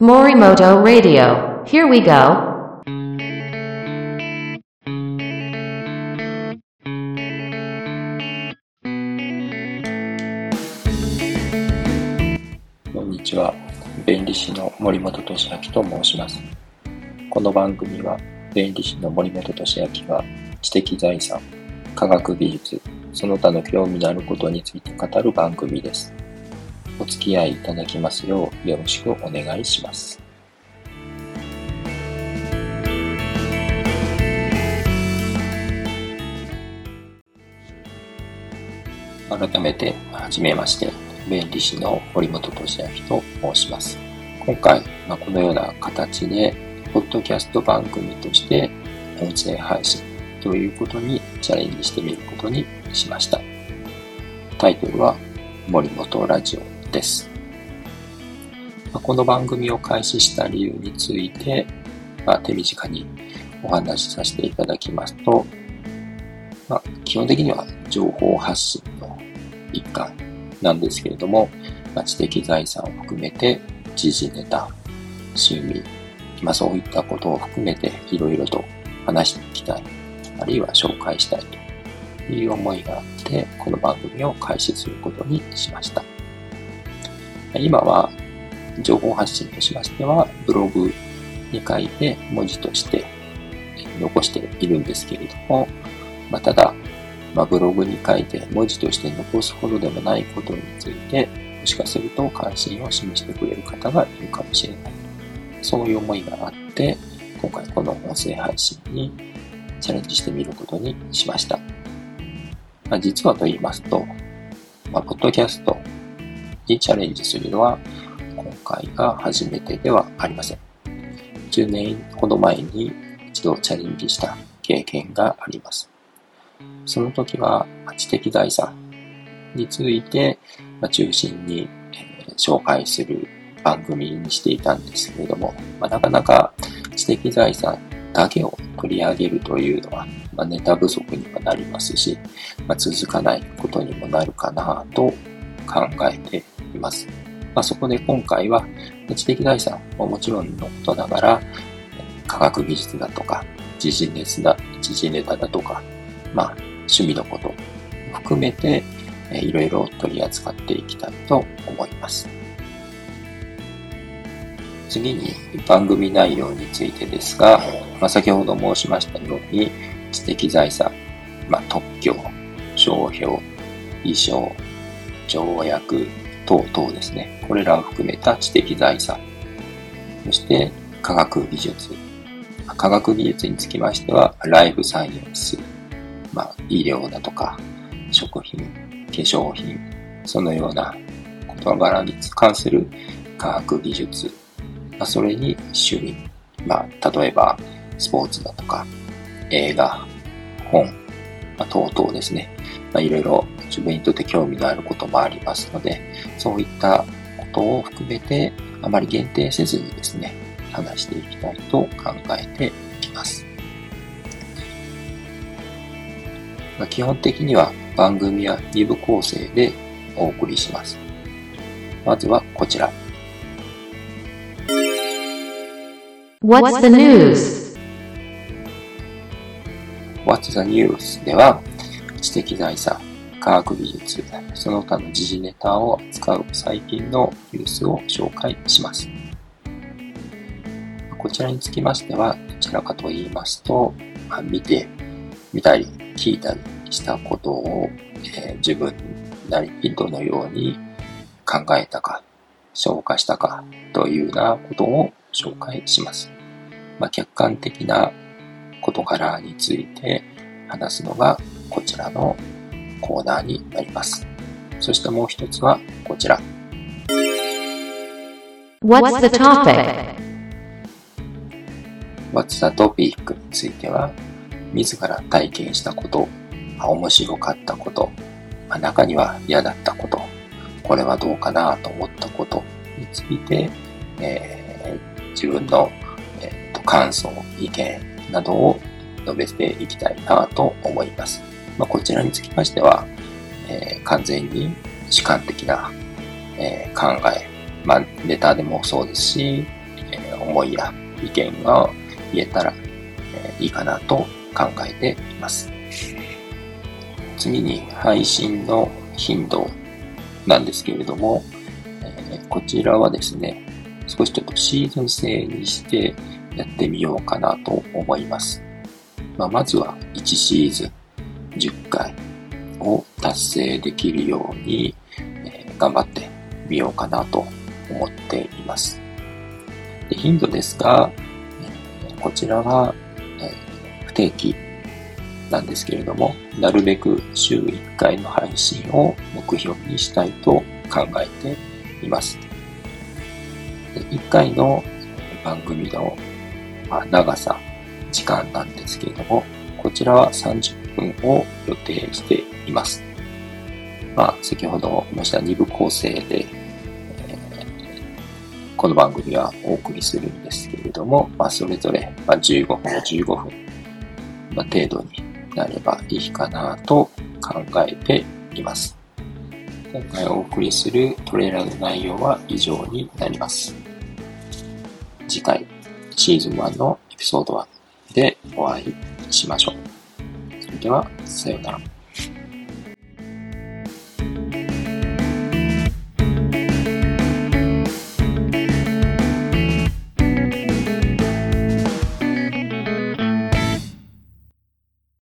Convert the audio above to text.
Morimoto Radio. Here we go. こんにちは。弁理士の森本俊明と申します。この番組は、弁理士の森本俊明が知的財産、科学技術、その他の興味のあることについて語る番組です。お付き合いいただきますようよろしくお願いします。改めて、はじめまして、弁理士の堀本俊明と申します。今回、まあ、このような形で、ポッドキャスト番組として音声配信ということにチャレンジしてみることにしました。タイトルは森本ラジオです。この番組を開始した理由について、まあ、手短にお話しさせていただきますと、まあ、基本的には情報発信の一環なんですけれども、まあ、知的財産を含めて時事ネタ、趣味、まあ、そういったことを含めていろいろと話していきたい、あるいは紹介したいという思いがあって、この番組を開始することにしました。今は情報発信としましては、ブログに書いて文字として残しているんですけれども、まあ、ただ、まあ、ブログに書いて文字として残すほどでもないことについて、もしかすると関心を示してくれる方がいるかもしれない。そういう思いがあって、今回この音声配信にチャレンジしてみることにしました。まあ、実はと言いますと、まあ、ポッドキャストにチャレンジするのは今回が初めてではありません。10年ほど前に一度チャレンジした経験があります。その時は知的財産について中心に紹介する番組にしていたんですけれども、ま、なかなか知的財産だけを取り上げるというのは、ま、ネタ不足にはなりますし、ま、続かないことにもなるかなと考えています。まあ、そこで今回は知的財産ももちろんのことながら科学技術だとか時事ネタだ時事ネタだとか、まあ、趣味のこと含めていろいろ取り扱っていきたいと思います。次に番組内容についてですが、まあ、先ほど申しましたように知的財産、まあ、特許、商標、衣装、条約等々ですね。これらを含めた知的財産。そして科学技術。科学技術につきましては、ライフサイエンス、まあ、医療だとか、食品、化粧品、そのような事柄に関する科学技術、まあ、それに趣味、まあ、例えばスポーツだとか、映画、本、まあ、等々ですね。まあ、いろいろ自分にとって興味のあることもありますので、そういったことを含めて、あまり限定せずにですね、話していきたいと考えていきます。まあ、基本的には番組は2部構成でお送りします。まずはこちら。What's the news? What's the News では知的財産、科学技術、その他の時事ネタを扱う最近のニュースを紹介します。こちらにつきましては、どちらかと言いますと、まあ見て、見たり、聞いたりしたことを、えー自分なりにどのように考えたか、消化したかというようなことを紹介します。まあ、客観的な事柄について話すのがこちらのコーナーになります。そしてもう一つはこちら。What's the topic? What's the topic については、自ら体験したこと、まあ面白かったこと、まあ中には嫌だったこと、これはどうかなと思ったことについて、えー自分の、えーと感想、意見などを述べていきたいなと思います。まあ、こちらにつきましては、えー完全に主観的な、え考え、まあ、ネタでもそうですし、え思いや意見が言えたら、えいいかなと考えています。次に配信の頻度なんですけれども、えこちらはですね、少しちょっとシーズン制にしてやってみようかなと思います。まあ、まずは1シーズン10回を達成できるように、え頑張ってみようかなと思っています。で頻度ですが、こちらは、え不定期なんですけれども、なるべく週1回の配信を目標にしたいと考えています。1回の番組の長さ、時間なんですけれども、こちらは30分を予定しています。まあ、先ほど申した2部構成で、えー、この番組はお送りするんですけれども、まあ、それぞれ、ま15分、15分、ま、程度になればいいかなと考えています。今回お送りするトレーラーの内容は以上になります。次回、シーズン1のエピソード1でお会いしましょう。それでは、さようなら。